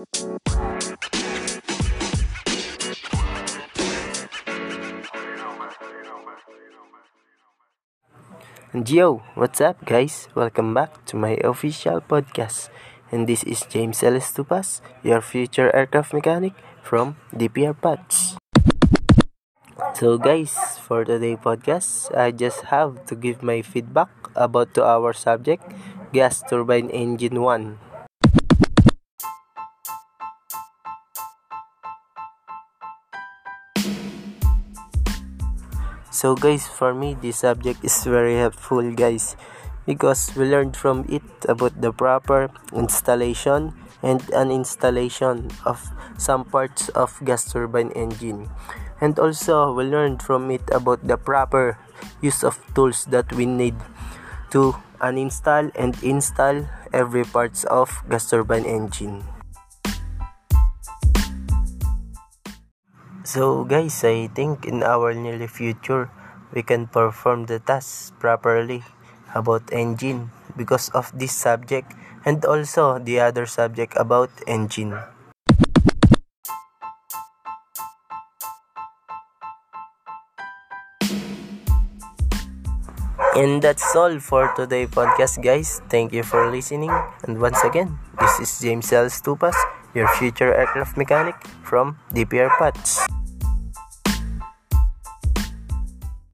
Yo, what's up, guys? Welcome back to my official podcast. And this is James. Stupas, your future aircraft mechanic from DPR Patch. So, guys, for today's podcast, I just have to give my feedback about to our subject, gas turbine engine 1. So guys, for me this subject is very helpful guys because we learned from it about the proper installation and uninstallation of some parts of gas turbine engine. And also we learned from it about the proper use of tools that we need to uninstall and install every parts of gas turbine engine. So guys, I think in our near future we can perform the tasks properly about engine because of this subject and also the other subject about engine. And that's all for today podcast guys. Thank you for listening. And once again, this is James L. Stupas, your future aircraft mechanic from DPR Patch.